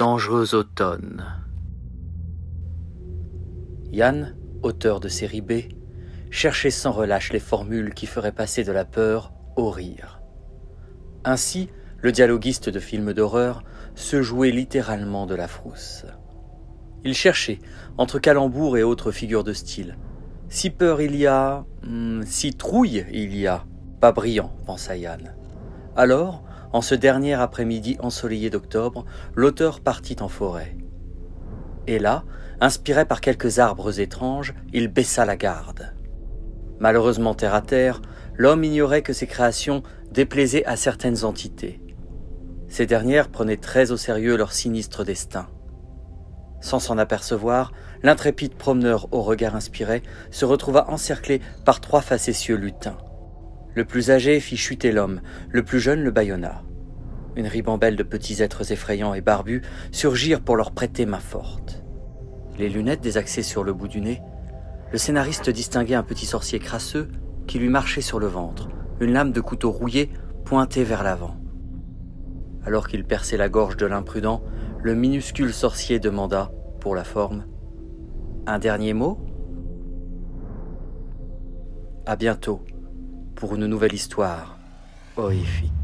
Dangereux automne. Yann, auteur de série B, cherchait sans relâche les formules qui feraient passer de la peur au rire. Ainsi, le dialoguiste de films d'horreur se jouait littéralement de la frousse. Il cherchait, entre calembours et autres figures de style. Si peur il y a, hmm, si trouille il y a, pas brillant, pensa Yann. Alors, en ce dernier après-midi ensoleillé d'octobre, l'auteur partit en forêt. Et là, inspiré par quelques arbres étranges, il baissa la garde. Malheureusement terre à terre, l'homme ignorait que ses créations déplaisaient à certaines entités. Ces dernières prenaient très au sérieux leur sinistre destin. Sans s'en apercevoir, l'intrépide promeneur au regard inspiré se retrouva encerclé par trois facétieux lutins. Le plus âgé fit chuter l'homme, le plus jeune le bâillonna. Une ribambelle de petits êtres effrayants et barbus surgirent pour leur prêter main forte. Les lunettes désaxées sur le bout du nez, le scénariste distinguait un petit sorcier crasseux qui lui marchait sur le ventre, une lame de couteau rouillé pointée vers l'avant. Alors qu'il perçait la gorge de l'imprudent, le minuscule sorcier demanda, pour la forme, Un dernier mot À bientôt pour une nouvelle histoire horrifique.